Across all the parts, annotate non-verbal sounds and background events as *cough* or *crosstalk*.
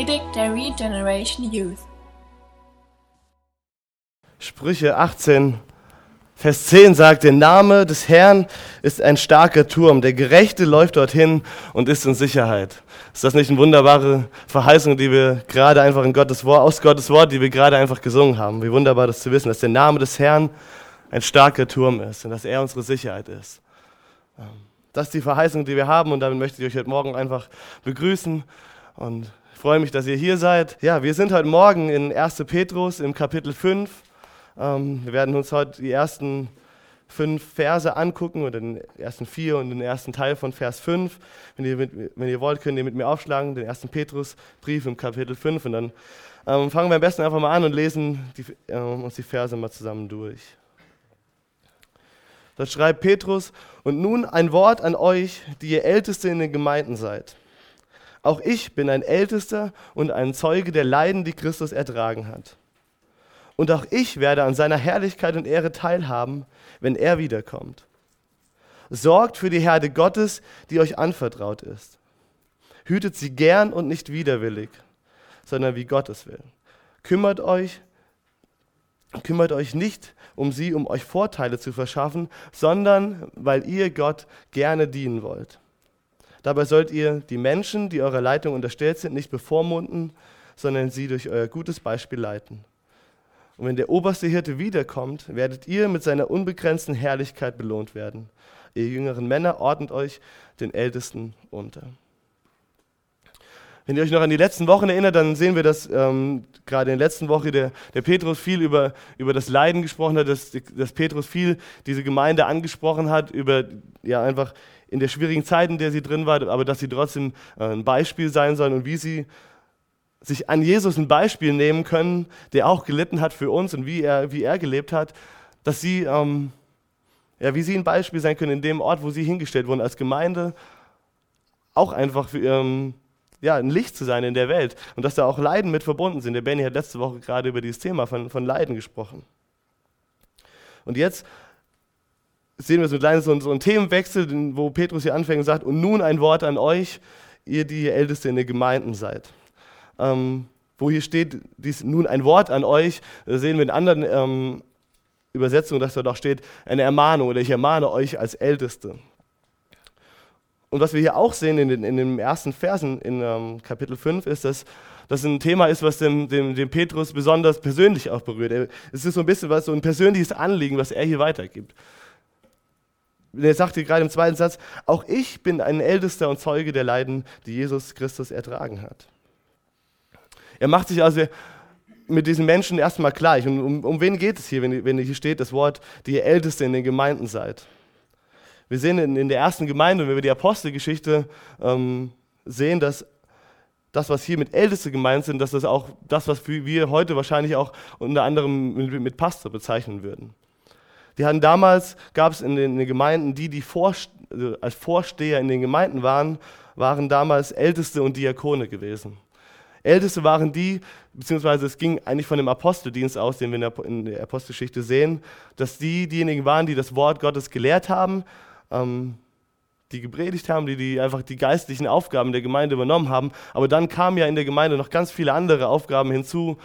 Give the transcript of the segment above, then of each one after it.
Predigt der Regeneration Youth. Sprüche 18, Vers 10 sagt, der Name des Herrn ist ein starker Turm, der Gerechte läuft dorthin und ist in Sicherheit. Ist das nicht eine wunderbare Verheißung, die wir gerade einfach in Gottes Wort, aus Gottes Wort, die wir gerade einfach gesungen haben? Wie wunderbar das zu wissen, dass der Name des Herrn ein starker Turm ist und dass er unsere Sicherheit ist. Ähm, das ist die Verheißung, die wir haben und damit möchte ich euch heute Morgen einfach begrüßen und freue mich, dass ihr hier seid. Ja, wir sind heute Morgen in 1. Petrus im Kapitel 5. Ähm, wir werden uns heute die ersten fünf Verse angucken oder den ersten vier und den ersten Teil von Vers 5. Wenn ihr, mit, wenn ihr wollt, könnt ihr mit mir aufschlagen, den ersten Petrusbrief im Kapitel 5 und dann ähm, fangen wir am besten einfach mal an und lesen die, äh, uns die Verse mal zusammen durch. Da schreibt Petrus, und nun ein Wort an euch, die ihr Älteste in den Gemeinden seid. Auch ich bin ein Ältester und ein Zeuge der Leiden, die Christus ertragen hat. Und auch ich werde an seiner Herrlichkeit und Ehre teilhaben, wenn er wiederkommt. Sorgt für die Herde Gottes, die euch anvertraut ist. Hütet sie gern und nicht widerwillig, sondern wie Gottes will. Kümmert euch, kümmert euch nicht um sie, um euch Vorteile zu verschaffen, sondern weil ihr Gott gerne dienen wollt. Dabei sollt ihr die Menschen, die eurer Leitung unterstellt sind, nicht bevormunden, sondern sie durch euer gutes Beispiel leiten. Und wenn der oberste Hirte wiederkommt, werdet ihr mit seiner unbegrenzten Herrlichkeit belohnt werden. Ihr jüngeren Männer ordnet euch den Ältesten unter. Wenn ihr euch noch an die letzten Wochen erinnert, dann sehen wir, dass ähm, gerade in der letzten Woche der, der, Petrus viel über, über das Leiden gesprochen hat, dass, dass Petrus viel diese Gemeinde angesprochen hat, über ja einfach in der schwierigen Zeit, in der sie drin war, aber dass sie trotzdem äh, ein Beispiel sein sollen und wie sie sich an Jesus ein Beispiel nehmen können, der auch gelitten hat für uns und wie er, wie er gelebt hat, dass sie, ähm, ja, wie sie ein Beispiel sein können in dem Ort, wo sie hingestellt wurden als Gemeinde, auch einfach für, ähm, ja, ein Licht zu sein in der Welt und dass da auch Leiden mit verbunden sind. Der Benny hat letzte Woche gerade über dieses Thema von, von Leiden gesprochen. Und jetzt sehen wir so, ein so, so einen Themenwechsel, wo Petrus hier anfängt und sagt, und nun ein Wort an euch, ihr, die Älteste in den Gemeinden seid. Ähm, wo hier steht, dies nun ein Wort an euch, da sehen wir in anderen ähm, Übersetzungen, dass dort auch steht, eine Ermahnung oder ich ermahne euch als Älteste. Und was wir hier auch sehen in den, in den ersten Versen in ähm, Kapitel 5, ist, dass das ein Thema ist, was dem, dem, dem Petrus besonders persönlich auch berührt. Es ist so ein bisschen was, so ein persönliches Anliegen, was er hier weitergibt. Er sagt hier gerade im zweiten Satz, auch ich bin ein Ältester und Zeuge der Leiden, die Jesus Christus ertragen hat. Er macht sich also mit diesen Menschen erstmal gleich. Und um, um wen geht es hier, wenn, wenn hier steht das Wort, die ihr Älteste in den Gemeinden seid? Wir sehen in, in der ersten Gemeinde, wenn wir die Apostelgeschichte ähm, sehen, dass das, was hier mit Älteste gemeint sind, dass das auch das, was wir heute wahrscheinlich auch unter anderem mit, mit Pastor bezeichnen würden. Die hatten damals, gab es in den, in den, Gemeinden, die, die also als Vorsteher in den Gemeinden waren, waren damals Älteste und Diakone gewesen. Älteste waren die, beziehungsweise es ging eigentlich von dem Aposteldienst aus, den wir in der Apostelgeschichte sehen, dass die diejenigen waren, die das Wort Gottes gelehrt haben, ähm, die gepredigt haben, die, die einfach die geistlichen Aufgaben der Gemeinde übernommen haben. Aber dann kamen ja in der Gemeinde noch ganz viele andere Aufgaben hinzu,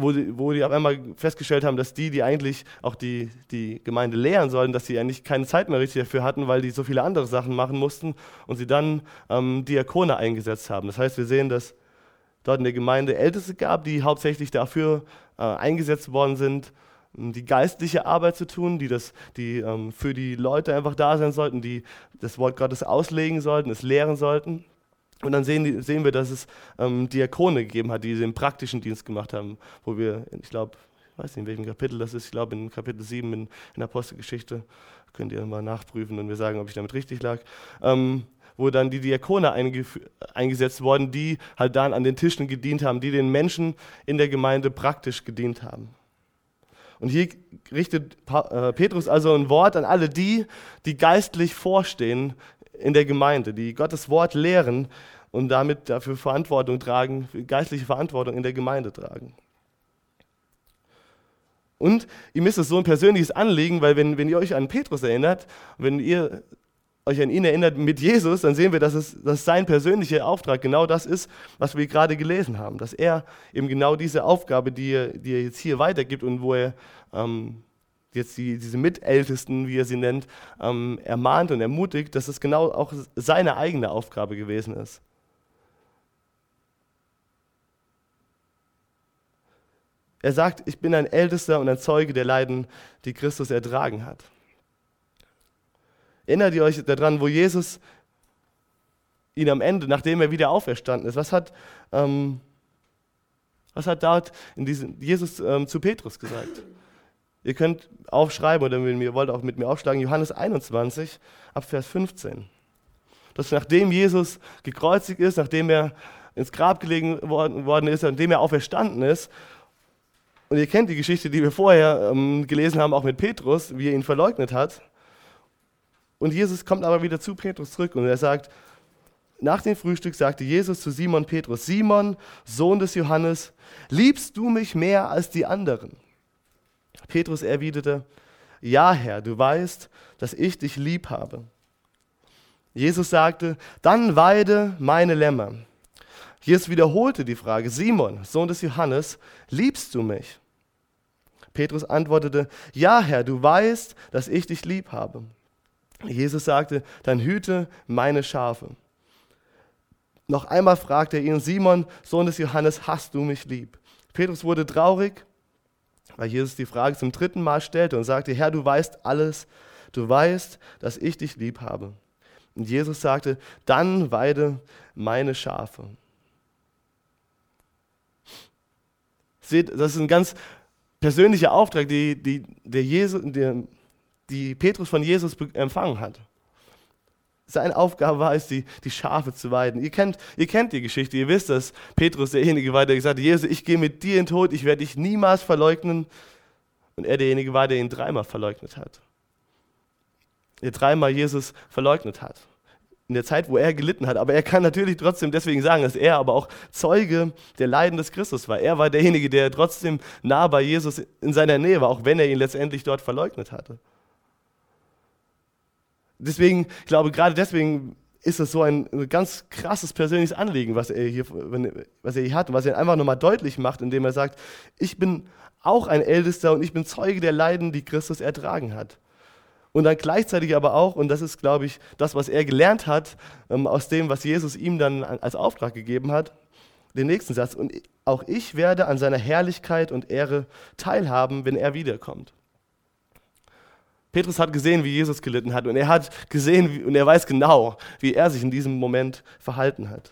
wo die, wo die auf einmal festgestellt haben, dass die, die eigentlich auch die, die Gemeinde lehren sollten, dass sie eigentlich keine Zeit mehr richtig dafür hatten, weil die so viele andere Sachen machen mussten und sie dann ähm, Diakone eingesetzt haben. Das heißt, wir sehen, dass dort in der Gemeinde Älteste gab, die hauptsächlich dafür äh, eingesetzt worden sind, die geistliche Arbeit zu tun, die, das, die ähm, für die Leute einfach da sein sollten, die das Wort Gottes auslegen sollten, es lehren sollten. Und dann sehen, sehen wir, dass es ähm, Diakone gegeben hat, die den praktischen Dienst gemacht haben, wo wir, ich glaube, ich weiß nicht, in welchem Kapitel das ist, ich glaube in Kapitel 7 in, in der Apostelgeschichte, könnt ihr mal nachprüfen und mir sagen, ob ich damit richtig lag, ähm, wo dann die Diakone eingesetzt wurden, die halt dann an den Tischen gedient haben, die den Menschen in der Gemeinde praktisch gedient haben. Und hier richtet äh, Petrus also ein Wort an alle die, die geistlich vorstehen in der Gemeinde, die Gottes Wort lehren und damit dafür Verantwortung tragen, geistliche Verantwortung in der Gemeinde tragen. Und ihm ist es so ein persönliches Anliegen, weil wenn, wenn ihr euch an Petrus erinnert, wenn ihr euch an ihn erinnert mit Jesus, dann sehen wir, dass es dass sein persönlicher Auftrag genau das ist, was wir gerade gelesen haben. Dass er eben genau diese Aufgabe, die er, die er jetzt hier weitergibt und wo er ähm, jetzt die, diese Mitältesten, wie er sie nennt, ähm, ermahnt und ermutigt, dass es genau auch seine eigene Aufgabe gewesen ist. Er sagt, ich bin ein Ältester und ein Zeuge der Leiden, die Christus ertragen hat. Erinnert ihr euch daran, wo Jesus ihn am Ende, nachdem er wieder auferstanden ist, was hat, ähm, was hat dort in diesem, Jesus ähm, zu Petrus gesagt? Ihr könnt aufschreiben oder wenn ihr wollt auch mit mir aufschlagen, Johannes 21 ab Vers 15. Dass nachdem Jesus gekreuzigt ist, nachdem er ins Grab gelegen worden ist, nachdem er auferstanden ist und ihr kennt die Geschichte, die wir vorher ähm, gelesen haben, auch mit Petrus, wie er ihn verleugnet hat. Und Jesus kommt aber wieder zu Petrus zurück und er sagt, nach dem Frühstück sagte Jesus zu Simon Petrus, Simon, Sohn des Johannes, liebst du mich mehr als die anderen? Petrus erwiderte, ja Herr, du weißt, dass ich dich lieb habe. Jesus sagte, dann weide meine Lämmer. Jesus wiederholte die Frage, Simon, Sohn des Johannes, liebst du mich? Petrus antwortete, ja Herr, du weißt, dass ich dich lieb habe. Jesus sagte, dann hüte meine Schafe. Noch einmal fragte er ihn, Simon, Sohn des Johannes, hast du mich lieb? Petrus wurde traurig, weil Jesus die Frage zum dritten Mal stellte und sagte, Herr, du weißt alles, du weißt, dass ich dich lieb habe. Und Jesus sagte, dann weide meine Schafe. Seht, das ist ein ganz persönlicher Auftrag, die, die, der Jesus, der, die Petrus von Jesus empfangen hat. Seine Aufgabe war es, die, die Schafe zu weiden. Ihr kennt, ihr kennt die Geschichte, ihr wisst, dass Petrus derjenige war, der gesagt hat, Jesus, ich gehe mit dir in den Tod, ich werde dich niemals verleugnen. Und er derjenige war, der ihn dreimal verleugnet hat. Der dreimal Jesus verleugnet hat in der Zeit, wo er gelitten hat. Aber er kann natürlich trotzdem deswegen sagen, dass er aber auch Zeuge der Leiden des Christus war. Er war derjenige, der trotzdem nah bei Jesus in seiner Nähe war, auch wenn er ihn letztendlich dort verleugnet hatte. Deswegen, ich glaube, gerade deswegen ist es so ein ganz krasses persönliches Anliegen, was er hier, was er hier hat und was er einfach nochmal deutlich macht, indem er sagt, ich bin auch ein Ältester und ich bin Zeuge der Leiden, die Christus ertragen hat. Und dann gleichzeitig aber auch, und das ist, glaube ich, das, was er gelernt hat ähm, aus dem, was Jesus ihm dann als Auftrag gegeben hat, den nächsten Satz. Und auch ich werde an seiner Herrlichkeit und Ehre teilhaben, wenn er wiederkommt. Petrus hat gesehen, wie Jesus gelitten hat und er hat gesehen wie, und er weiß genau, wie er sich in diesem Moment verhalten hat.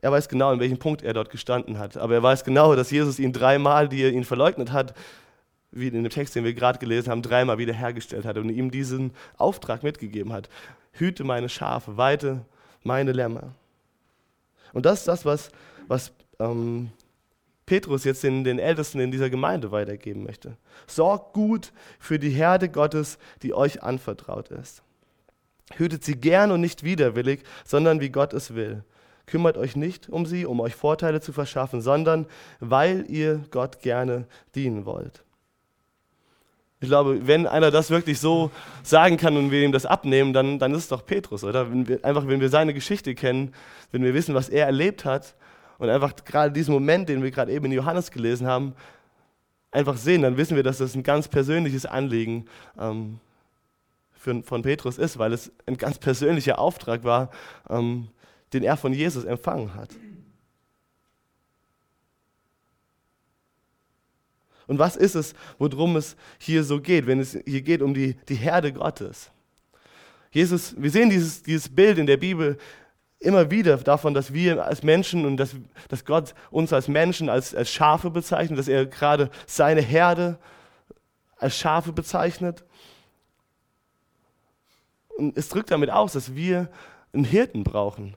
Er weiß genau, in welchem Punkt er dort gestanden hat. Aber er weiß genau, dass Jesus ihn dreimal, die er ihn verleugnet hat, wie in dem Text, den wir gerade gelesen haben, dreimal wiederhergestellt hat und ihm diesen Auftrag mitgegeben hat. Hüte meine Schafe, weite meine Lämmer. Und das ist das, was, was ähm, Petrus jetzt den, den Ältesten in dieser Gemeinde weitergeben möchte. Sorgt gut für die Herde Gottes, die euch anvertraut ist. Hütet sie gern und nicht widerwillig, sondern wie Gott es will. Kümmert euch nicht um sie, um euch Vorteile zu verschaffen, sondern weil ihr Gott gerne dienen wollt. Ich glaube, wenn einer das wirklich so sagen kann und wir ihm das abnehmen, dann, dann ist es doch Petrus, oder? Wenn wir, einfach, wenn wir seine Geschichte kennen, wenn wir wissen, was er erlebt hat und einfach gerade diesen Moment, den wir gerade eben in Johannes gelesen haben, einfach sehen, dann wissen wir, dass das ein ganz persönliches Anliegen ähm, für, von Petrus ist, weil es ein ganz persönlicher Auftrag war, ähm, den er von Jesus empfangen hat. Und was ist es, worum es hier so geht, wenn es hier geht um die, die Herde Gottes? Jesus, wir sehen dieses, dieses Bild in der Bibel immer wieder davon, dass wir als Menschen und dass, dass Gott uns als Menschen als, als Schafe bezeichnet, dass er gerade seine Herde als Schafe bezeichnet. Und es drückt damit aus, dass wir einen Hirten brauchen.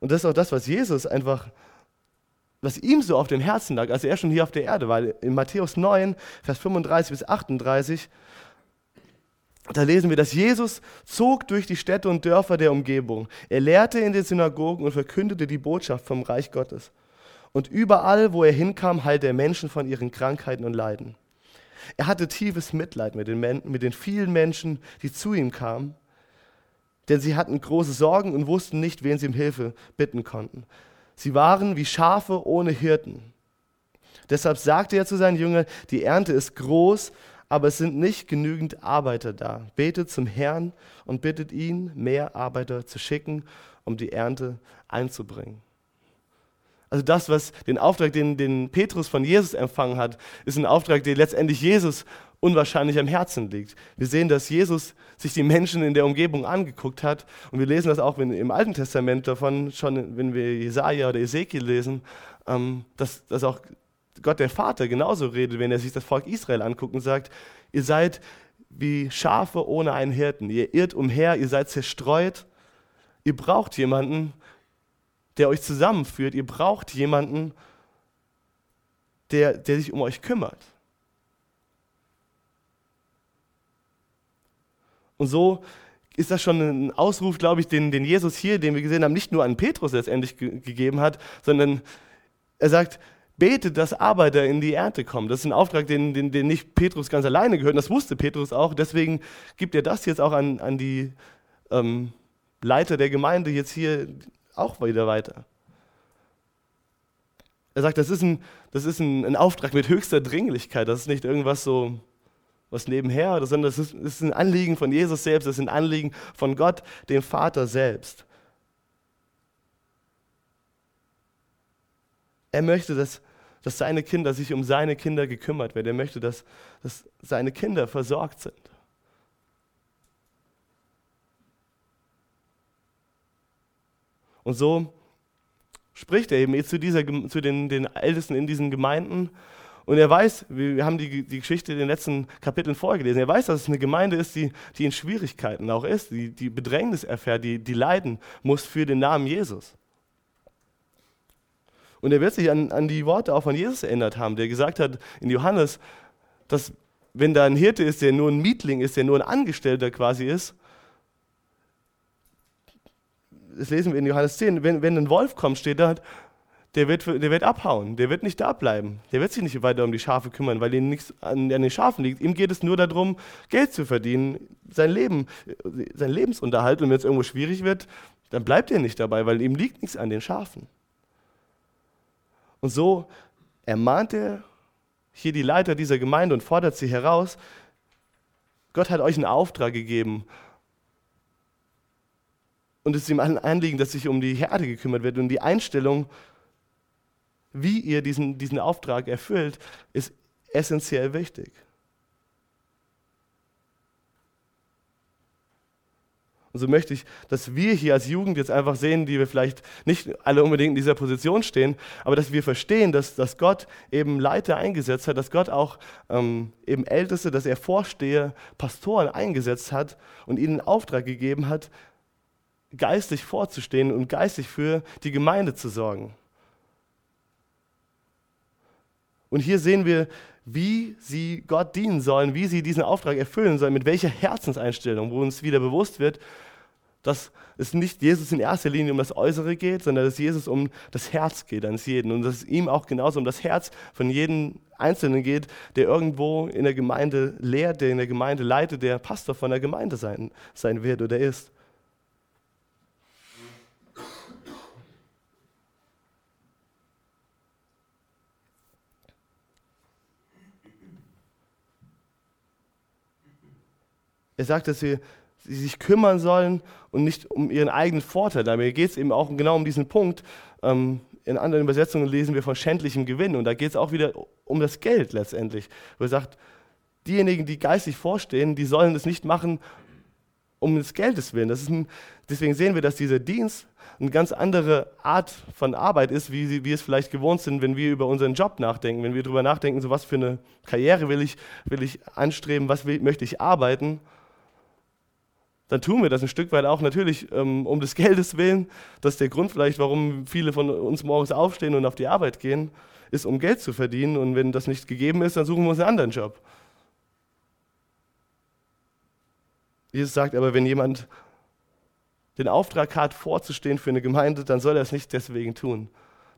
Und das ist auch das, was Jesus einfach was ihm so auf dem Herzen lag, als er schon hier auf der Erde war. In Matthäus 9, Vers 35 bis 38, da lesen wir, dass Jesus zog durch die Städte und Dörfer der Umgebung. Er lehrte in den Synagogen und verkündete die Botschaft vom Reich Gottes. Und überall, wo er hinkam, heilte er Menschen von ihren Krankheiten und Leiden. Er hatte tiefes Mitleid mit den, mit den vielen Menschen, die zu ihm kamen, Denn sie hatten große Sorgen und wussten nicht, wen sie um Hilfe bitten konnten. Sie waren wie Schafe ohne Hirten. Deshalb sagte er zu seinen Jüngern, die Ernte ist groß, aber es sind nicht genügend Arbeiter da. Betet zum Herrn und bittet ihn, mehr Arbeiter zu schicken, um die Ernte einzubringen. Also das, was den Auftrag, den, den Petrus von Jesus empfangen hat, ist ein Auftrag, der letztendlich Jesus unwahrscheinlich am Herzen liegt. Wir sehen, dass Jesus sich die Menschen in der Umgebung angeguckt hat und wir lesen das auch im Alten Testament davon, schon wenn wir Jesaja oder Ezekiel lesen, ähm, dass, dass auch Gott der Vater genauso redet, wenn er sich das Volk Israel anguckt und sagt, ihr seid wie Schafe ohne einen Hirten, ihr irrt umher, ihr seid zerstreut, ihr braucht jemanden, der euch zusammenführt, ihr braucht jemanden, der, der sich um euch kümmert. Und so ist das schon ein Ausruf, glaube ich, den, den Jesus hier, den wir gesehen haben, nicht nur an Petrus letztendlich ge gegeben hat, sondern er sagt, betet, dass Arbeiter in die Ernte kommen. Das ist ein Auftrag, den, den, den nicht Petrus ganz alleine gehört. Das wusste Petrus auch. Deswegen gibt er das jetzt auch an, an die ähm, Leiter der Gemeinde jetzt hier auch wieder weiter. Er sagt, das ist, ein, das ist ein, ein Auftrag mit höchster Dringlichkeit. Das ist nicht irgendwas so was nebenher, sondern das ist, ein Anliegen von Jesus selbst, das ist ein Anliegen von Gott, dem Vater selbst. Er möchte, dass, dass seine Kinder sich um seine Kinder gekümmert werden. Er möchte, dass, dass seine Kinder versorgt sind. Und so spricht er eben zu, dieser, zu den, den Ältesten in diesen Gemeinden und er weiß, wir haben die, die Geschichte in den letzten Kapiteln vorgelesen, er weiß, dass es eine Gemeinde ist, die, die in Schwierigkeiten auch ist, die, die Bedrängnis erfährt, die, die leiden muss für den Namen Jesus. Und er wird sich an, an die Worte auch von Jesus erinnert haben, der gesagt hat in Johannes, dass wenn da ein Hirte ist, der nur ein Mietling ist, der nur ein Angestellter quasi ist, das lesen wir in Johannes 10, wenn, wenn ein Wolf kommt, steht da, der wird, der wird abhauen, der wird nicht da bleiben. Der wird sich nicht weiter um die Schafe kümmern, weil ihm nichts an, an, den Schafen liegt. Ihm geht es nur darum, Geld zu verdienen, sein Leben, sein Lebensunterhalt. Und wenn es irgendwo schwierig wird, dann bleibt er nicht dabei, weil ihm liegt nichts an den Schafen. Und so ermahnt er hier die Leiter dieser Gemeinde und fordert sie heraus, Gott hat euch einen Auftrag gegeben. Und es ist ihm ein Anliegen, dass sich um die Herde gekümmert wird und die Einstellung, wie ihr diesen, diesen Auftrag erfüllt, ist essentiell wichtig. Und so möchte ich, dass wir hier als Jugend jetzt einfach sehen, die wir vielleicht nicht alle unbedingt in dieser Position stehen, aber dass wir verstehen, dass, dass Gott eben Leiter eingesetzt hat, dass Gott auch ähm, eben Älteste, dass er Vorsteher, Pastoren eingesetzt hat und ihnen Auftrag gegeben hat, geistig vorzustehen und geistig für die Gemeinde zu sorgen. Und hier sehen wir, wie sie Gott dienen sollen, wie sie diesen Auftrag erfüllen sollen, mit welcher Herzenseinstellung, wo uns wieder bewusst wird, dass es nicht Jesus in erster Linie um das Äußere geht, sondern dass Jesus um das Herz geht eines jeden und dass es ihm auch genauso um das Herz von jedem Einzelnen geht, der irgendwo in der Gemeinde lehrt, der in der Gemeinde leitet, der Pastor von der Gemeinde sein, sein wird oder ist. Er sagt, dass sie, sie sich kümmern sollen und nicht um ihren eigenen Vorteil. Dabei geht es eben auch genau um diesen Punkt. Ähm, in anderen Übersetzungen lesen wir von schändlichem Gewinn und da geht es auch wieder um das Geld letztendlich. Wo er sagt, diejenigen, die geistig vorstehen, die sollen es nicht machen um des Geldes willen. Ein, deswegen sehen wir, dass dieser Dienst eine ganz andere Art von Arbeit ist, wie sie, wir es vielleicht gewohnt sind, wenn wir über unseren Job nachdenken, wenn wir darüber nachdenken, so was für eine Karriere will ich, will ich anstreben, was will, möchte ich arbeiten dann tun wir das ein Stück weit auch natürlich ähm, um des Geldes willen. Das ist der Grund vielleicht, warum viele von uns morgens aufstehen und auf die Arbeit gehen, ist, um Geld zu verdienen. Und wenn das nicht gegeben ist, dann suchen wir uns einen anderen Job. Jesus sagt aber, wenn jemand den Auftrag hat, vorzustehen für eine Gemeinde, dann soll er es nicht deswegen tun.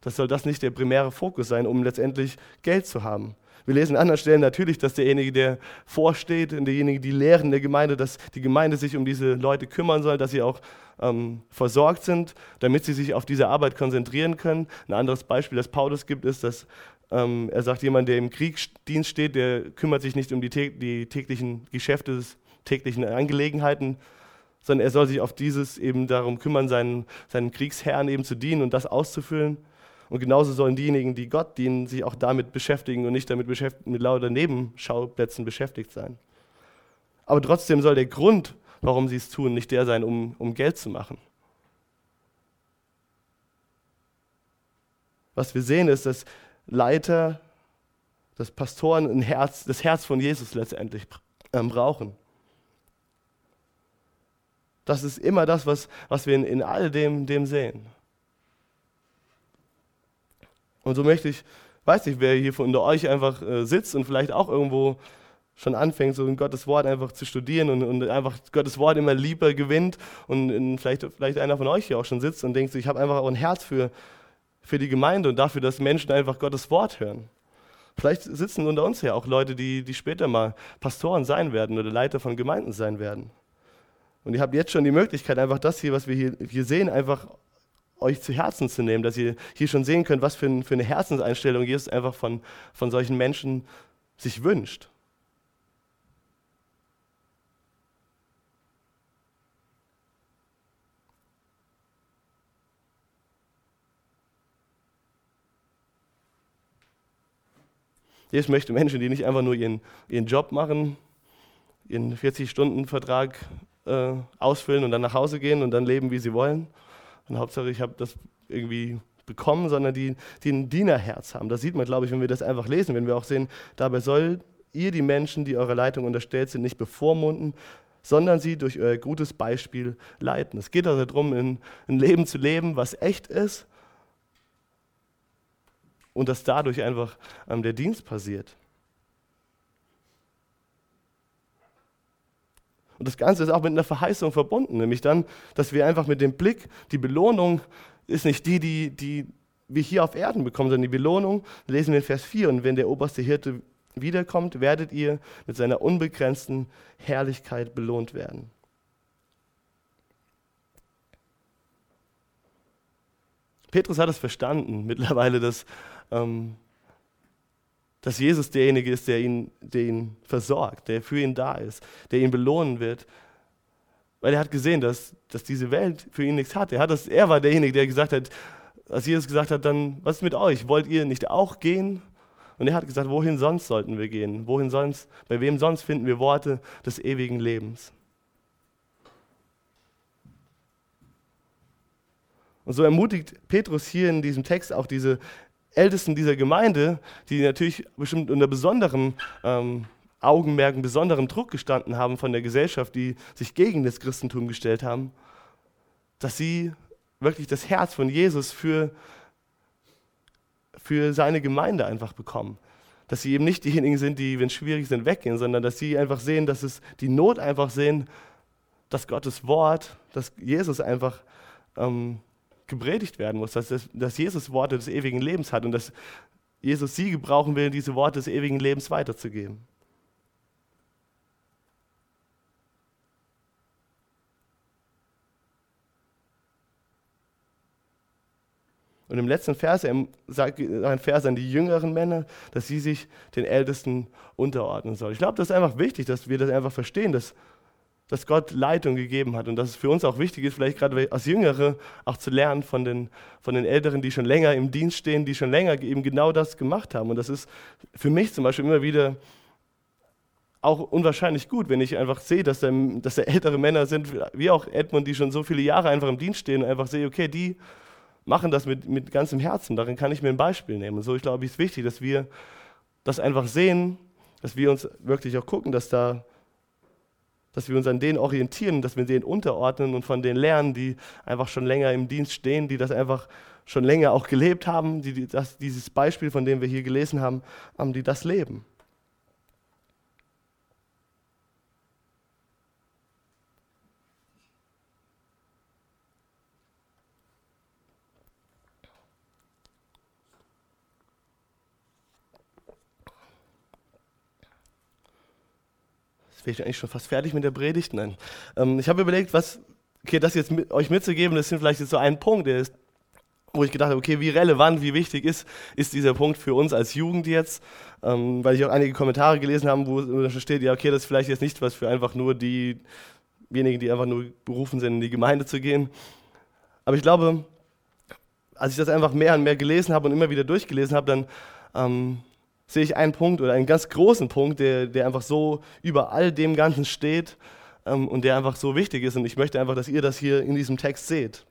Das soll das nicht der primäre Fokus sein, um letztendlich Geld zu haben. Wir lesen an anderen Stellen natürlich, dass derjenige, der vorsteht und derjenige, die lehren der Gemeinde, dass die Gemeinde sich um diese Leute kümmern soll, dass sie auch ähm, versorgt sind, damit sie sich auf diese Arbeit konzentrieren können. Ein anderes Beispiel, das Paulus gibt, ist, dass ähm, er sagt, jemand, der im Kriegsdienst steht, der kümmert sich nicht um die, die täglichen Geschäfte, des täglichen Angelegenheiten, sondern er soll sich auf dieses eben darum kümmern, seinen, seinen Kriegsherren eben zu dienen und das auszufüllen. Und genauso sollen diejenigen, die Gott dienen, sich auch damit beschäftigen und nicht damit beschäftigt, mit lauter Nebenschauplätzen beschäftigt sein. Aber trotzdem soll der Grund, warum sie es tun, nicht der sein, um, um Geld zu machen. Was wir sehen, ist, dass Leiter, dass Pastoren ein Herz, das Herz von Jesus letztendlich ähm, brauchen. Das ist immer das, was, was wir in, in all dem, dem sehen. Und so möchte ich, weiß nicht, wer hier unter euch einfach äh, sitzt und vielleicht auch irgendwo schon anfängt, so in Gottes Wort einfach zu studieren und, und einfach Gottes Wort immer lieber gewinnt und in, vielleicht, vielleicht einer von euch hier auch schon sitzt und denkt, so, ich habe einfach auch ein Herz für, für die Gemeinde und dafür, dass Menschen einfach Gottes Wort hören. Vielleicht sitzen unter uns ja auch Leute, die, die später mal Pastoren sein werden oder Leiter von Gemeinden sein werden. Und ihr habt jetzt schon die Möglichkeit, einfach das hier, was wir hier, hier sehen, einfach euch zu Herzen zu nehmen, dass ihr hier schon sehen könnt, was für, ein, für eine Herzenseinstellung Jesus einfach von, von solchen Menschen sich wünscht. Jesus möchte Menschen, die nicht einfach nur ihren, ihren Job machen, ihren 40-Stunden-Vertrag äh, ausfüllen und dann nach Hause gehen und dann leben, wie sie wollen. Und Hauptsache, ich habe das irgendwie bekommen, sondern die, die ein Dienerherz haben. Das sieht man, glaube ich, wenn wir das einfach lesen, wenn wir auch sehen, dabei soll ihr die Menschen, die eurer Leitung unterstellt sind, nicht bevormunden, sondern sie durch euer gutes Beispiel leiten. Es geht also darum, ein, ein Leben zu leben, was echt ist und dass dadurch einfach ähm, der Dienst passiert. Und das Ganze ist auch mit einer Verheißung verbunden, nämlich dann, dass wir einfach mit dem Blick, die Belohnung ist nicht die, die, die wir hier auf Erden bekommen, sondern die Belohnung, lesen wir in Vers 4, und wenn der oberste Hirte wiederkommt, werdet ihr mit seiner unbegrenzten Herrlichkeit belohnt werden. Petrus hat es verstanden mittlerweile, dass ähm, dass Jesus derjenige ist, der ihn, der ihn versorgt, der für ihn da ist, der ihn belohnen wird. Weil er hat gesehen, dass, dass diese Welt für ihn nichts hat. Er, hat das, er war derjenige, der gesagt hat, als Jesus gesagt hat, dann, was ist mit euch? Wollt ihr nicht auch gehen? Und er hat gesagt, wohin sonst sollten wir gehen? Wohin sonst, bei wem sonst finden wir Worte des ewigen Lebens? Und so ermutigt Petrus hier in diesem Text auch diese Ältesten dieser Gemeinde, die natürlich bestimmt unter besonderem ähm, Augenmerk, besonderem Druck gestanden haben von der Gesellschaft, die sich gegen das Christentum gestellt haben, dass sie wirklich das Herz von Jesus für, für seine Gemeinde einfach bekommen. Dass sie eben nicht diejenigen sind, die, wenn es schwierig sind, weggehen, sondern dass sie einfach sehen, dass es die Not einfach sehen, dass Gottes Wort, dass Jesus einfach ähm, gepredigt werden muss, dass, das, dass Jesus Worte des ewigen Lebens hat und dass Jesus sie gebrauchen will, diese Worte des ewigen Lebens weiterzugeben. Und im letzten Vers sagt ein Vers an die jüngeren Männer, dass sie sich den Ältesten unterordnen sollen. Ich glaube, das ist einfach wichtig, dass wir das einfach verstehen, dass dass Gott Leitung gegeben hat und dass es für uns auch wichtig ist, vielleicht gerade als Jüngere auch zu lernen von den, von den Älteren, die schon länger im Dienst stehen, die schon länger eben genau das gemacht haben. Und das ist für mich zum Beispiel immer wieder auch unwahrscheinlich gut, wenn ich einfach sehe, dass da, dass da ältere Männer sind, wie auch Edmund, die schon so viele Jahre einfach im Dienst stehen und einfach sehe, okay, die machen das mit, mit ganzem Herzen. Darin kann ich mir ein Beispiel nehmen. Und so, ich glaube, es ist wichtig, dass wir das einfach sehen, dass wir uns wirklich auch gucken, dass da dass wir uns an denen orientieren, dass wir denen unterordnen und von denen lernen, die einfach schon länger im Dienst stehen, die das einfach schon länger auch gelebt haben, die, das, dieses Beispiel, von dem wir hier gelesen haben, die das leben. Wäre ich eigentlich schon fast fertig mit der Predigt? Nein. Ähm, ich habe überlegt, was, okay, das jetzt mit, euch mitzugeben, das sind vielleicht jetzt so ein Punkt, der ist, wo ich gedacht habe, okay, wie relevant, wie wichtig ist, ist dieser Punkt für uns als Jugend jetzt, ähm, weil ich auch einige Kommentare gelesen habe, wo, steht, ja, okay, das ist vielleicht jetzt nicht was für einfach nur diejenigen, die einfach nur berufen sind, in die Gemeinde zu gehen. Aber ich glaube, als ich das einfach mehr und mehr gelesen habe und immer wieder durchgelesen habe, dann ähm, sehe ich einen Punkt oder einen ganz großen Punkt, der, der einfach so über all dem Ganzen steht ähm, und der einfach so wichtig ist. Und ich möchte einfach, dass ihr das hier in diesem Text seht.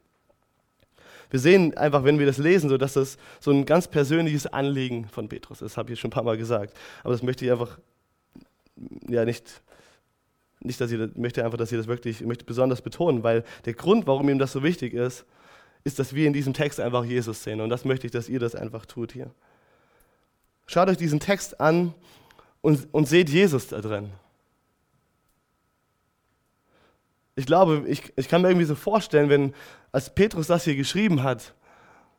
Wir sehen einfach, wenn wir das lesen, so dass das so ein ganz persönliches Anliegen von Petrus ist. Das habe ich schon ein paar Mal gesagt. Aber das möchte ich einfach, ja, nicht, nicht dass ihr, möchte einfach, dass ihr das wirklich, ich möchte besonders betonen, weil der Grund, warum ihm das so wichtig ist, ist, dass wir in diesem Text einfach Jesus sehen. Und das möchte ich, dass ihr das einfach tut hier. Schaut euch diesen Text an und, und seht Jesus da drin. Ich glaube, ich, ich kann mir irgendwie so vorstellen, wenn, als Petrus das hier geschrieben hat,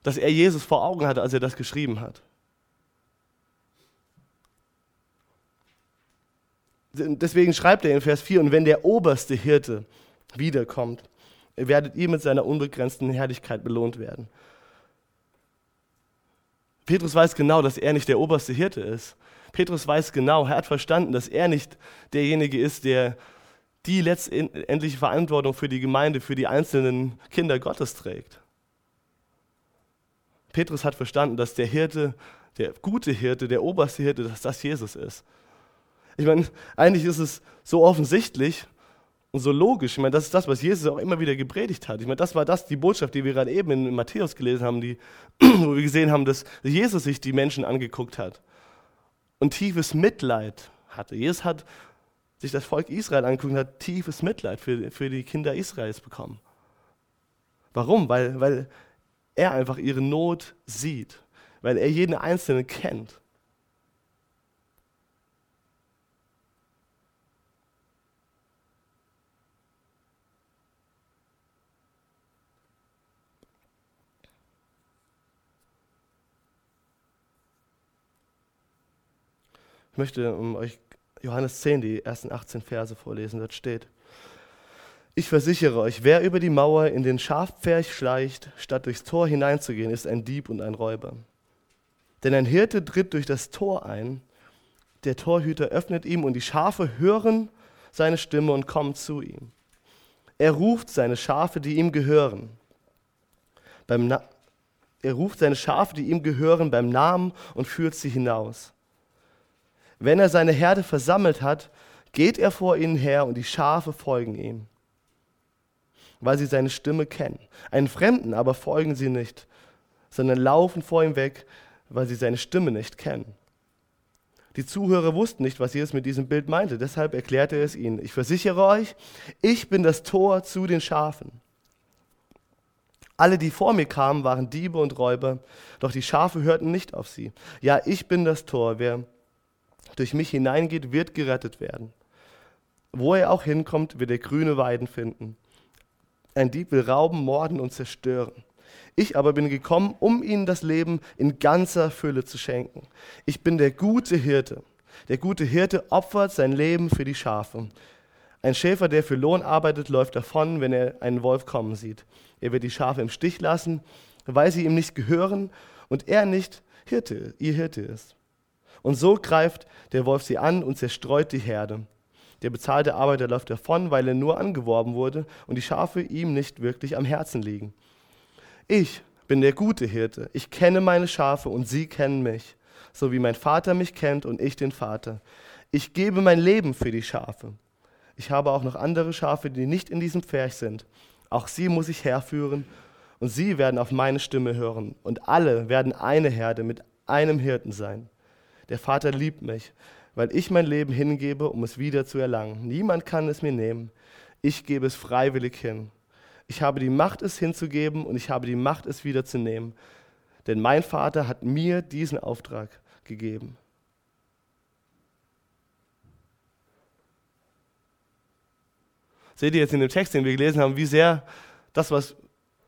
dass er Jesus vor Augen hatte, als er das geschrieben hat. Deswegen schreibt er in Vers 4, und wenn der oberste Hirte wiederkommt, werdet ihr mit seiner unbegrenzten Herrlichkeit belohnt werden. Petrus weiß genau, dass er nicht der oberste Hirte ist. Petrus weiß genau, er hat verstanden, dass er nicht derjenige ist, der die letztendliche Verantwortung für die Gemeinde, für die einzelnen Kinder Gottes trägt. Petrus hat verstanden, dass der Hirte, der gute Hirte, der oberste Hirte, dass das Jesus ist. Ich meine, eigentlich ist es so offensichtlich, und so logisch. Ich meine, das ist das, was Jesus auch immer wieder gepredigt hat. Ich meine, das war das, die Botschaft, die wir gerade eben in Matthäus gelesen haben, die, *clears throat* wo wir gesehen haben, dass Jesus sich die Menschen angeguckt hat und tiefes Mitleid hatte. Jesus hat sich das Volk Israel angeguckt und hat tiefes Mitleid für, für die Kinder Israels bekommen. Warum? Weil, weil er einfach ihre Not sieht, weil er jeden Einzelnen kennt. Ich möchte um euch Johannes 10, die ersten 18 Verse vorlesen. Dort steht, ich versichere euch, wer über die Mauer in den Schafpferch schleicht, statt durchs Tor hineinzugehen, ist ein Dieb und ein Räuber. Denn ein Hirte tritt durch das Tor ein, der Torhüter öffnet ihm und die Schafe hören seine Stimme und kommen zu ihm. Er ruft seine Schafe, die ihm gehören. Er ruft seine Schafe, die ihm gehören, beim Namen und führt sie hinaus. Wenn er seine Herde versammelt hat, geht er vor ihnen her und die Schafe folgen ihm, weil sie seine Stimme kennen. Einen Fremden aber folgen sie nicht, sondern laufen vor ihm weg, weil sie seine Stimme nicht kennen. Die Zuhörer wussten nicht, was Jesus mit diesem Bild meinte, deshalb erklärte er es ihnen. Ich versichere euch, ich bin das Tor zu den Schafen. Alle, die vor mir kamen, waren Diebe und Räuber, doch die Schafe hörten nicht auf sie. Ja, ich bin das Tor. Wer durch mich hineingeht, wird gerettet werden. Wo er auch hinkommt, wird er grüne Weiden finden. Ein Dieb will rauben, morden und zerstören. Ich aber bin gekommen, um ihnen das Leben in ganzer Fülle zu schenken. Ich bin der gute Hirte. Der gute Hirte opfert sein Leben für die Schafe. Ein Schäfer, der für Lohn arbeitet, läuft davon, wenn er einen Wolf kommen sieht. Er wird die Schafe im Stich lassen, weil sie ihm nicht gehören und er nicht Hirte, ihr Hirte ist. Und so greift der Wolf sie an und zerstreut die Herde. Der bezahlte Arbeiter läuft davon, weil er nur angeworben wurde und die Schafe ihm nicht wirklich am Herzen liegen. Ich bin der gute Hirte. Ich kenne meine Schafe und sie kennen mich, so wie mein Vater mich kennt und ich den Vater. Ich gebe mein Leben für die Schafe. Ich habe auch noch andere Schafe, die nicht in diesem Pferch sind. Auch sie muss ich herführen und sie werden auf meine Stimme hören. Und alle werden eine Herde mit einem Hirten sein. Der Vater liebt mich, weil ich mein Leben hingebe, um es wieder zu erlangen. Niemand kann es mir nehmen. Ich gebe es freiwillig hin. Ich habe die Macht, es hinzugeben und ich habe die Macht, es wiederzunehmen. Denn mein Vater hat mir diesen Auftrag gegeben. Seht ihr jetzt in dem Text, den wir gelesen haben, wie sehr das, was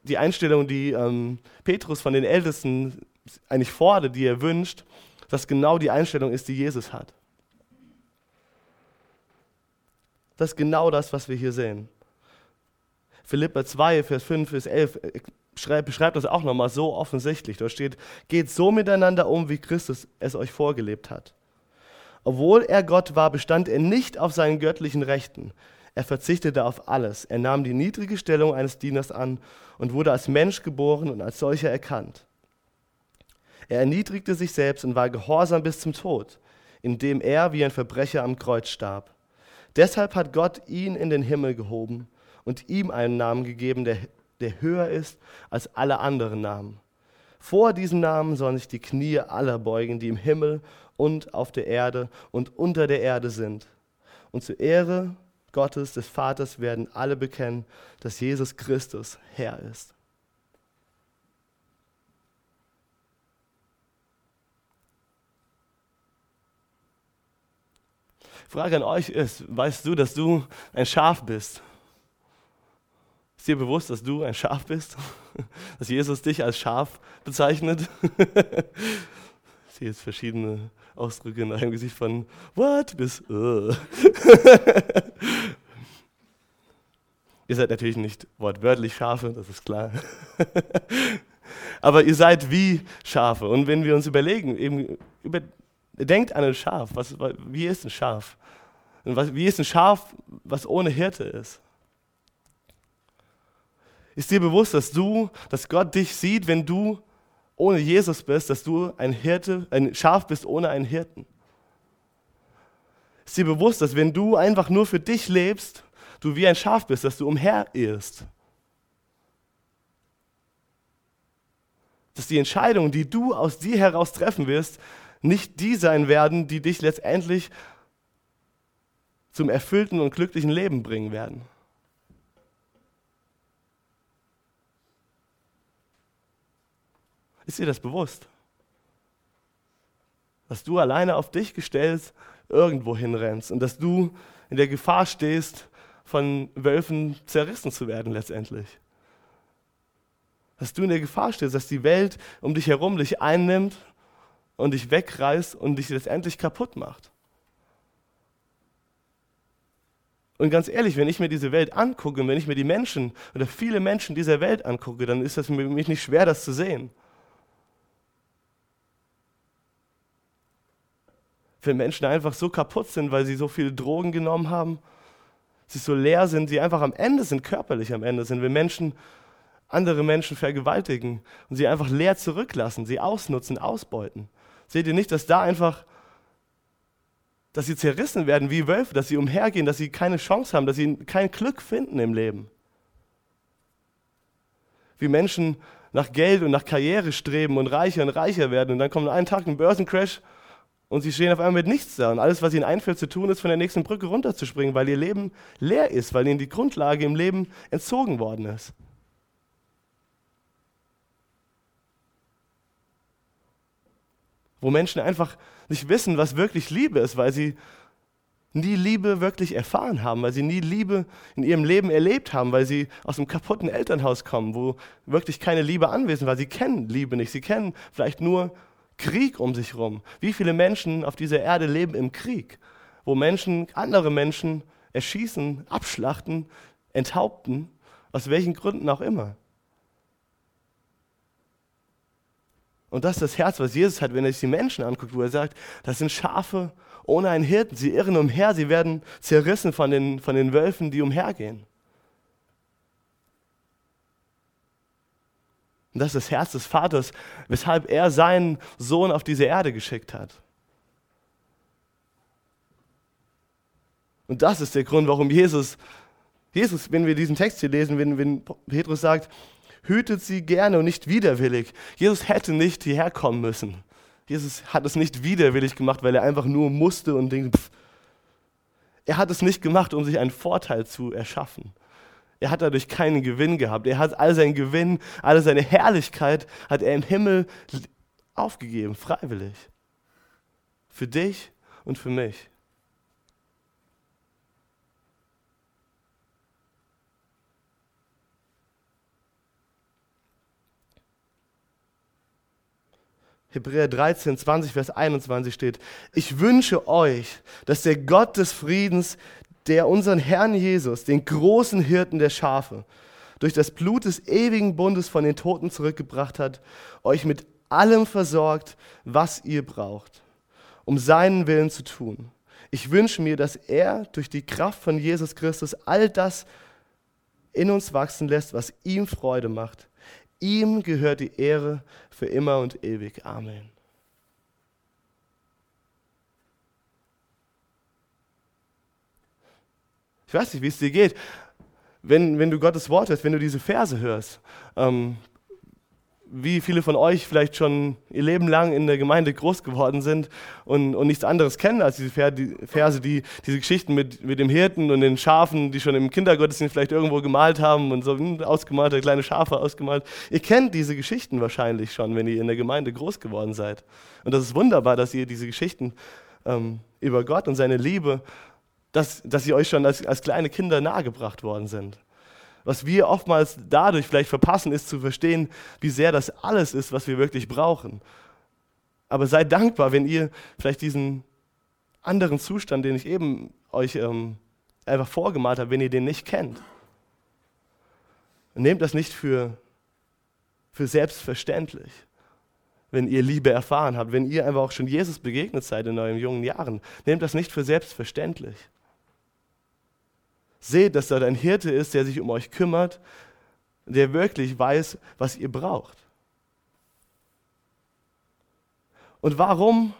die Einstellung, die ähm, Petrus von den Ältesten eigentlich fordert, die er wünscht, dass genau die Einstellung ist, die Jesus hat. Das ist genau das, was wir hier sehen. Philippa 2, Vers 5 bis 11 äh, beschreibt das auch nochmal so offensichtlich. Da steht, geht so miteinander um, wie Christus es euch vorgelebt hat. Obwohl er Gott war, bestand er nicht auf seinen göttlichen Rechten. Er verzichtete auf alles. Er nahm die niedrige Stellung eines Dieners an und wurde als Mensch geboren und als solcher erkannt. Er erniedrigte sich selbst und war gehorsam bis zum Tod, indem er wie ein Verbrecher am Kreuz starb. Deshalb hat Gott ihn in den Himmel gehoben und ihm einen Namen gegeben, der, der höher ist als alle anderen Namen. Vor diesem Namen sollen sich die Knie aller beugen, die im Himmel und auf der Erde und unter der Erde sind. Und zur Ehre Gottes, des Vaters, werden alle bekennen, dass Jesus Christus Herr ist. Frage an euch ist, weißt du, dass du ein Schaf bist? Ist dir bewusst, dass du ein Schaf bist? *laughs* Dass Jesus dich als Schaf bezeichnet? *laughs* Ich sehe jetzt verschiedene Ausdrücke in deinem Gesicht von What bis uh. *laughs* Ihr seid natürlich nicht wortwörtlich Schafe, das ist klar. Aber ihr seid wie Schafe. Und wenn wir uns überlegen, eben über, denkt an ein Schaf. Was, wie ist ein Schaf? Was, wie ist ein Schaf, was ohne Hirte ist? Ist dir bewusst, dass du, dass Gott dich sieht, wenn du ohne Jesus bist, dass du ein Hirte, ein Schaf bist ohne einen Hirten? Ist dir bewusst, dass wenn du einfach nur für dich lebst, du wie ein Schaf bist, dass du umherirrst? Dass die Entscheidungen, die du aus dir heraus treffen wirst, nicht die sein werden, die dich letztendlich zum erfüllten und glücklichen Leben bringen werden. Ist dir das bewusst? Dass du alleine auf dich gestellt irgendwo hinrennst und dass du in der Gefahr stehst, von Wölfen zerrissen zu werden letztendlich. Dass du in der Gefahr stehst, dass die Welt um dich herum dich einnimmt und dich wegreißt und dich letztendlich kaputt macht. Und ganz ehrlich, wenn ich mir diese Welt angucke, wenn ich mir die Menschen oder viele Menschen dieser Welt angucke, dann ist es für mich nicht schwer, das zu sehen. Wenn Menschen einfach so kaputt sind, weil sie so viele Drogen genommen haben, sie so leer sind, sie einfach am Ende sind, körperlich am Ende sind. Wenn Menschen andere Menschen vergewaltigen und sie einfach leer zurücklassen, sie ausnutzen, ausbeuten. Seht ihr nicht, dass da einfach, dass sie zerrissen werden wie Wölfe, dass sie umhergehen, dass sie keine Chance haben, dass sie kein Glück finden im Leben? Wie Menschen nach Geld und nach Karriere streben und reicher und reicher werden und dann kommt einen Tag ein Börsencrash und sie stehen auf einmal mit nichts da und alles, was ihnen einfällt zu tun, ist von der nächsten Brücke runterzuspringen, weil ihr Leben leer ist, weil ihnen die Grundlage im Leben entzogen worden ist. Wo Menschen einfach nicht wissen, was wirklich Liebe ist, weil sie nie Liebe wirklich erfahren haben, weil sie nie Liebe in ihrem Leben erlebt haben, weil sie aus einem kaputten Elternhaus kommen, wo wirklich keine Liebe anwesend war. Sie kennen Liebe nicht, sie kennen vielleicht nur Krieg um sich herum. Wie viele Menschen auf dieser Erde leben im Krieg, wo Menschen andere Menschen erschießen, abschlachten, enthaupten, aus welchen Gründen auch immer. Und das ist das Herz, was Jesus hat, wenn er sich die Menschen anguckt, wo er sagt, das sind Schafe ohne einen Hirten. Sie irren umher, sie werden zerrissen von den, von den Wölfen, die umhergehen. Und das ist das Herz des Vaters, weshalb er seinen Sohn auf diese Erde geschickt hat. Und das ist der Grund, warum Jesus, Jesus, wenn wir diesen Text hier lesen, wenn, wenn Petrus sagt, hütet sie gerne und nicht widerwillig. Jesus hätte nicht hierher kommen müssen. Jesus hat es nicht widerwillig gemacht, weil er einfach nur musste und denkt, pff. er hat es nicht gemacht, um sich einen Vorteil zu erschaffen. Er hat dadurch keinen Gewinn gehabt. Er hat all seinen Gewinn, alle seine Herrlichkeit hat er im Himmel aufgegeben, freiwillig. Für dich und für mich. Hebräer 13, 20, Vers 21 steht, ich wünsche euch, dass der Gott des Friedens der unseren Herrn Jesus, den großen Hirten der Schafe, durch das Blut des ewigen Bundes von den Toten zurückgebracht hat, euch mit allem versorgt, was ihr braucht, um seinen Willen zu tun. Ich wünsche mir, dass er durch die Kraft von Jesus Christus all das in uns wachsen lässt, was ihm Freude macht. Ihm gehört die Ehre für immer und ewig. Amen. Ich weiß nicht, wie es dir geht, wenn, wenn du Gottes Wort hörst, wenn du diese Verse hörst. Ähm, wie viele von euch vielleicht schon ihr Leben lang in der Gemeinde groß geworden sind und, und nichts anderes kennen als diese Verse, die, diese Geschichten mit, mit dem Hirten und den Schafen, die schon im Kindergottesdienst vielleicht irgendwo gemalt haben und so hm, ausgemalte kleine Schafe ausgemalt. Ihr kennt diese Geschichten wahrscheinlich schon, wenn ihr in der Gemeinde groß geworden seid. Und das ist wunderbar, dass ihr diese Geschichten ähm, über Gott und seine Liebe dass, dass sie euch schon als, als kleine Kinder nahegebracht worden sind. Was wir oftmals dadurch vielleicht verpassen, ist zu verstehen, wie sehr das alles ist, was wir wirklich brauchen. Aber seid dankbar, wenn ihr vielleicht diesen anderen Zustand, den ich eben euch ähm, einfach vorgemalt habe, wenn ihr den nicht kennt. Nehmt das nicht für, für selbstverständlich, wenn ihr Liebe erfahren habt, wenn ihr einfach auch schon Jesus begegnet seid in euren jungen Jahren. Nehmt das nicht für selbstverständlich. Seht, dass dort ein Hirte ist, der sich um euch kümmert, der wirklich weiß, was ihr braucht. Und warum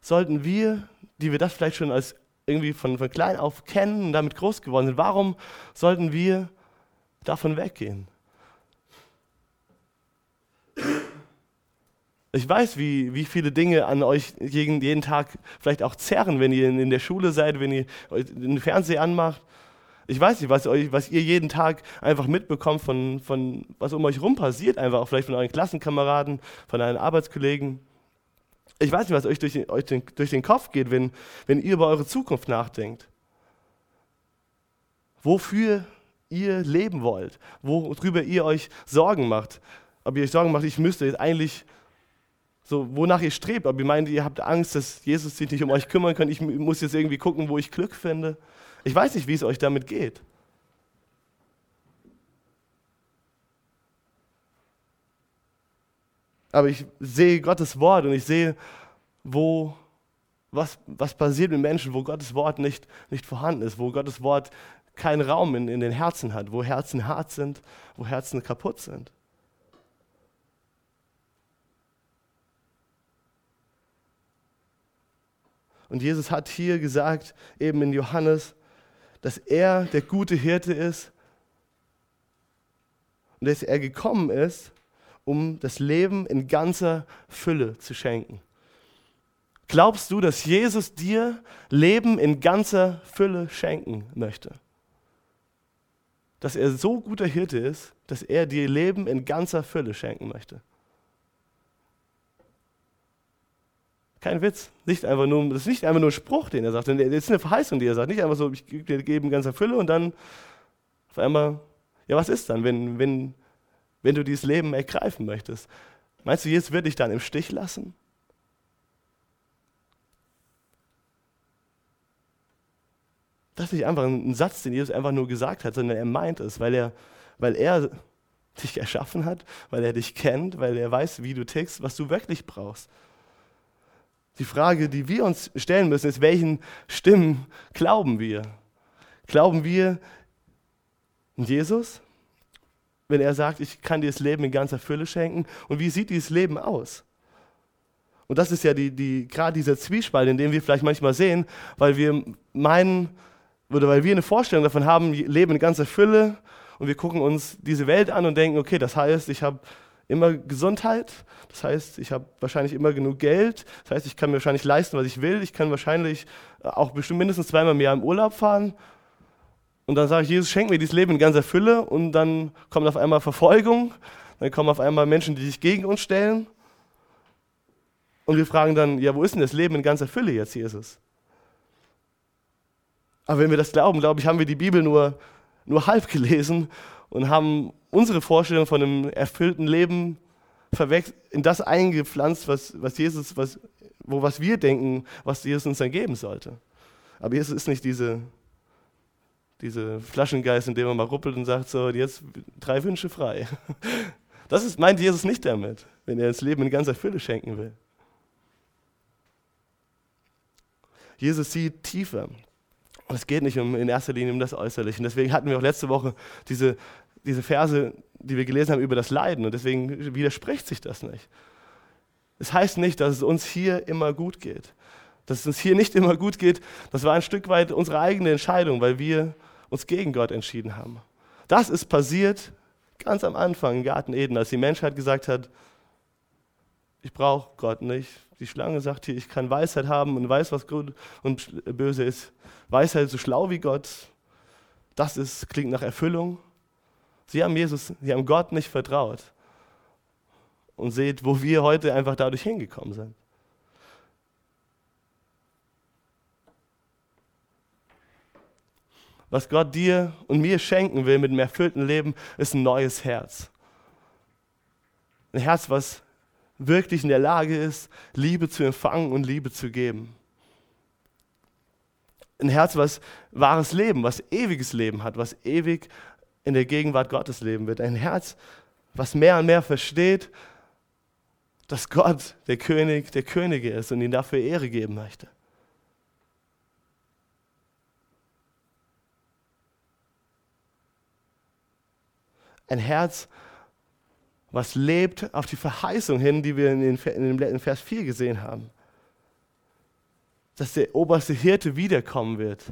sollten wir, die wir das vielleicht schon als irgendwie von, von klein auf kennen und damit groß geworden sind, warum sollten wir davon weggehen? Ich weiß, wie, wie viele Dinge an euch jeden, jeden Tag vielleicht auch zerren, wenn ihr in der Schule seid, wenn ihr den Fernseher anmacht, ich weiß nicht, was, euch, was ihr jeden Tag einfach mitbekommt von, von was um euch rum passiert, einfach auch vielleicht von euren Klassenkameraden, von euren Arbeitskollegen. Ich weiß nicht, was euch durch den, euch den, durch den Kopf geht, wenn, wenn ihr über eure Zukunft nachdenkt. Wofür ihr leben wollt, worüber ihr euch Sorgen macht. Ob ihr euch Sorgen macht, ich müsste jetzt eigentlich so, wonach ihr strebt, ob ihr meint, ihr habt Angst, dass Jesus sich nicht um euch kümmern kann, ich muss jetzt irgendwie gucken, wo ich Glück finde. Ich weiß nicht, wie es euch damit geht. Aber ich sehe Gottes Wort und ich sehe, wo, was, was passiert mit Menschen, wo Gottes Wort nicht, nicht vorhanden ist, wo Gottes Wort keinen Raum in, in den Herzen hat, wo Herzen hart sind, wo Herzen kaputt sind. Und Jesus hat hier gesagt, eben in Johannes, dass er der gute Hirte ist und dass er gekommen ist, um das Leben in ganzer Fülle zu schenken. Glaubst du, dass Jesus dir Leben in ganzer Fülle schenken möchte? Dass er so guter Hirte ist, dass er dir Leben in ganzer Fülle schenken möchte? Kein Witz. Nicht einfach nur, das ist nicht einfach nur ein Spruch, den er sagt. Das ist eine Verheißung, die er sagt. Nicht einfach so, ich gebe dir in ganzer Fülle und dann auf einmal, ja, was ist dann, wenn, wenn, wenn du dieses Leben ergreifen möchtest? Meinst du, Jesus wird dich dann im Stich lassen? Das ist nicht einfach ein Satz, den Jesus einfach nur gesagt hat, sondern er meint es, weil er, weil er dich erschaffen hat, weil er dich kennt, weil er weiß, wie du tickst, was du wirklich brauchst. Die Frage, die wir uns stellen müssen, ist, welchen Stimmen glauben wir? Glauben wir in Jesus, wenn er sagt, ich kann dir das Leben in ganzer Fülle schenken? Und wie sieht dieses Leben aus? Und das ist ja die, die, gerade dieser Zwiespalt, in dem wir vielleicht manchmal sehen, weil wir meinen, oder weil wir eine Vorstellung davon haben, Leben in ganzer Fülle und wir gucken uns diese Welt an und denken, okay, das heißt, ich habe immer Gesundheit. Das heißt, ich habe wahrscheinlich immer genug Geld. Das heißt, ich kann mir wahrscheinlich leisten, was ich will. Ich kann wahrscheinlich äh, auch bestimmt mindestens zweimal im Jahr im Urlaub fahren. Und dann sage ich, Jesus, schenk mir dieses Leben in ganzer Fülle. Und dann kommt auf einmal Verfolgung. Dann kommen auf einmal Menschen, die sich gegen uns stellen. Und wir fragen dann, ja, wo ist denn das Leben in ganzer Fülle jetzt, Jesus? Aber wenn wir das glauben, glaube ich, haben wir die Bibel nur, nur halb gelesen und haben unsere Vorstellung von einem erfüllten Leben in das eingepflanzt, was, was Jesus, was, wo was wir denken, was Jesus uns dann geben sollte. Aber Jesus ist nicht diese, diese Flaschengeist, in dem man mal ruppelt und sagt, so, jetzt drei Wünsche frei. *laughs* Das ist, meint Jesus nicht damit, wenn er das Leben in ganzer Fülle schenken will. Jesus sieht tiefer. Und es geht nicht um, in erster Linie um das Äußerliche. Und deswegen hatten wir auch letzte Woche diese, diese Verse, die wir gelesen haben über das Leiden. Und deswegen widerspricht sich das nicht. Es heißt nicht, dass es uns hier immer gut geht. Dass es uns hier nicht immer gut geht, das war ein Stück weit unsere eigene Entscheidung, weil wir uns gegen Gott entschieden haben. Das ist passiert ganz am Anfang im Garten Eden, als die Menschheit gesagt hat, ich brauche Gott nicht. Die Schlange sagt hier, ich kann Weisheit haben und weiß, was gut und böse ist. Weisheit so schlau wie Gott. Das ist, klingt nach Erfüllung. Sie haben Jesus, sie haben Gott nicht vertraut. Und seht, wo wir heute einfach dadurch hingekommen sind. Was Gott dir und mir schenken will mit einem erfüllten Leben, ist ein neues Herz. Ein Herz, was wirklich in der Lage ist, Liebe zu empfangen und Liebe zu geben. Ein Herz, was wahres Leben, was ewiges Leben hat, was ewig in der Gegenwart Gottes leben wird. Ein Herz, was mehr und mehr versteht, dass Gott der König der Könige ist und ihn dafür Ehre geben möchte. ein Herz, was lebt auf die Verheißung hin, die wir in, den, in Vers 4 gesehen haben. Dass der oberste Hirte wiederkommen wird.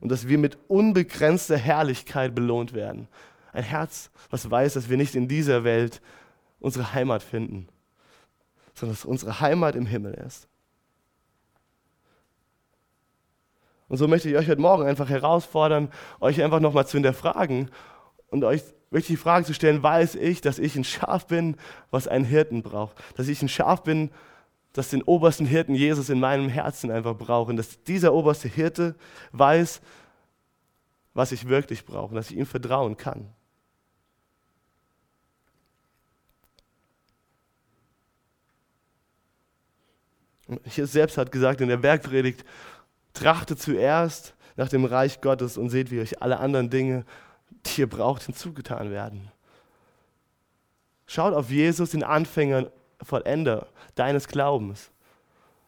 Und dass wir mit unbegrenzter Herrlichkeit belohnt werden. Ein Herz, was weiß, dass wir nicht in dieser Welt unsere Heimat finden, sondern dass unsere Heimat im Himmel ist. Und so möchte ich euch heute Morgen einfach herausfordern, euch einfach nochmal zu hinterfragen, und euch wirklich die Frage zu stellen, weiß ich, dass ich ein Schaf bin, was einen Hirten braucht. Dass ich ein Schaf bin, das den obersten Hirten Jesus in meinem Herzen einfach braucht. Und dass dieser oberste Hirte weiß, was ich wirklich brauche dass ich ihm vertrauen kann. Jesus selbst hat gesagt in der Bergpredigt, trachtet zuerst nach dem Reich Gottes und seht, wie euch alle anderen Dinge die ihr braucht, hinzugetan werden. Schaut auf Jesus, den Anfänger, Vollender deines Glaubens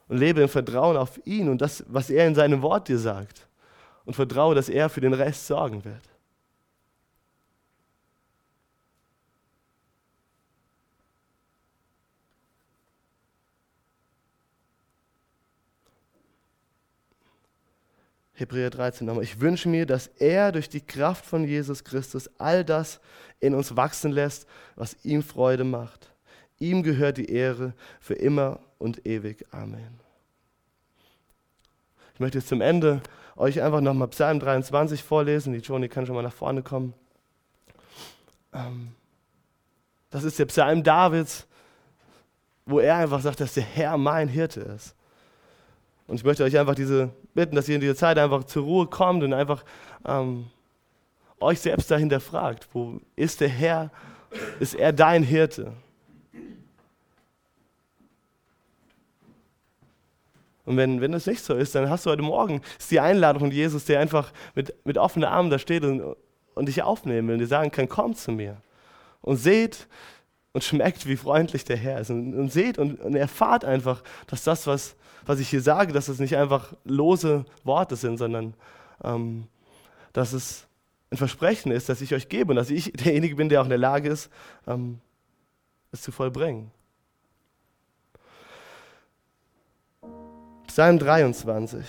und lebe im Vertrauen auf ihn und das, was er in seinem Wort dir sagt. Und vertraue, dass er für den Rest sorgen wird. Hebräer 13 nochmal. Ich wünsche mir, dass er durch die Kraft von Jesus Christus all das in uns wachsen lässt, was ihm Freude macht. Ihm gehört die Ehre für immer und ewig. Amen. Ich möchte jetzt zum Ende euch einfach nochmal Psalm 23 vorlesen. Die Joni kann schon mal nach vorne kommen. Ähm, das ist der Psalm Davids, wo er einfach sagt, dass der Herr mein Hirte ist. Und ich möchte euch einfach diese bitten, dass ihr in dieser Zeit einfach zur Ruhe kommt und einfach ähm, euch selbst dahinter fragt, wo ist der Herr, ist er dein Hirte? Und wenn, wenn das nicht so ist, dann hast du heute Morgen ist die Einladung von Jesus, der einfach mit, mit offenen Armen da steht und, und dich aufnehmen will und dir sagen kann, komm zu mir. Und seht und schmeckt, wie freundlich der Herr ist. Und, und seht und, und erfahrt einfach, dass das, was, was ich hier sage, dass es nicht einfach lose Worte sind, sondern ähm, dass es ein Versprechen ist, das ich euch gebe und dass ich derjenige bin, der auch in der Lage ist, ähm, es zu vollbringen. Psalm 23.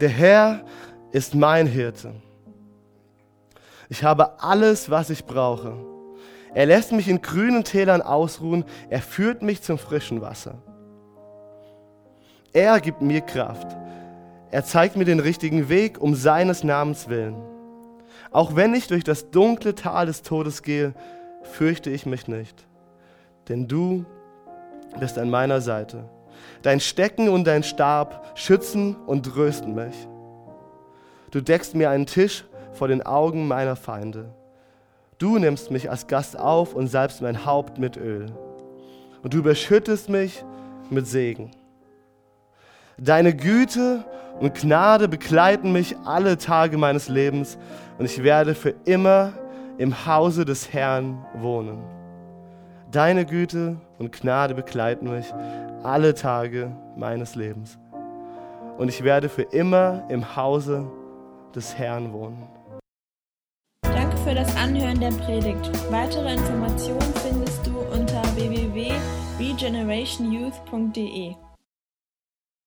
Der Herr ist mein Hirte. Ich habe alles, was ich brauche. Er lässt mich in grünen Tälern ausruhen. Er führt mich zum frischen Wasser. Er gibt mir Kraft. Er zeigt mir den richtigen Weg um seines Namens willen. Auch wenn ich durch das dunkle Tal des Todes gehe, fürchte ich mich nicht. Denn du bist an meiner Seite. Dein Stecken und dein Stab schützen und trösten mich. Du deckst mir einen Tisch vor den Augen meiner Feinde. Du nimmst mich als Gast auf und salbst mein Haupt mit Öl. Und du überschüttest mich mit Segen. Deine Güte und Gnade begleiten mich alle Tage meines Lebens und ich werde für immer im Hause des Herrn wohnen. Deine Güte und Gnade begleiten mich alle Tage meines Lebens und ich werde für immer im Hause des Herrn wohnen. Danke für das Anhören der Predigt. Weitere Informationen findest du unter www.regenerationyouth.de.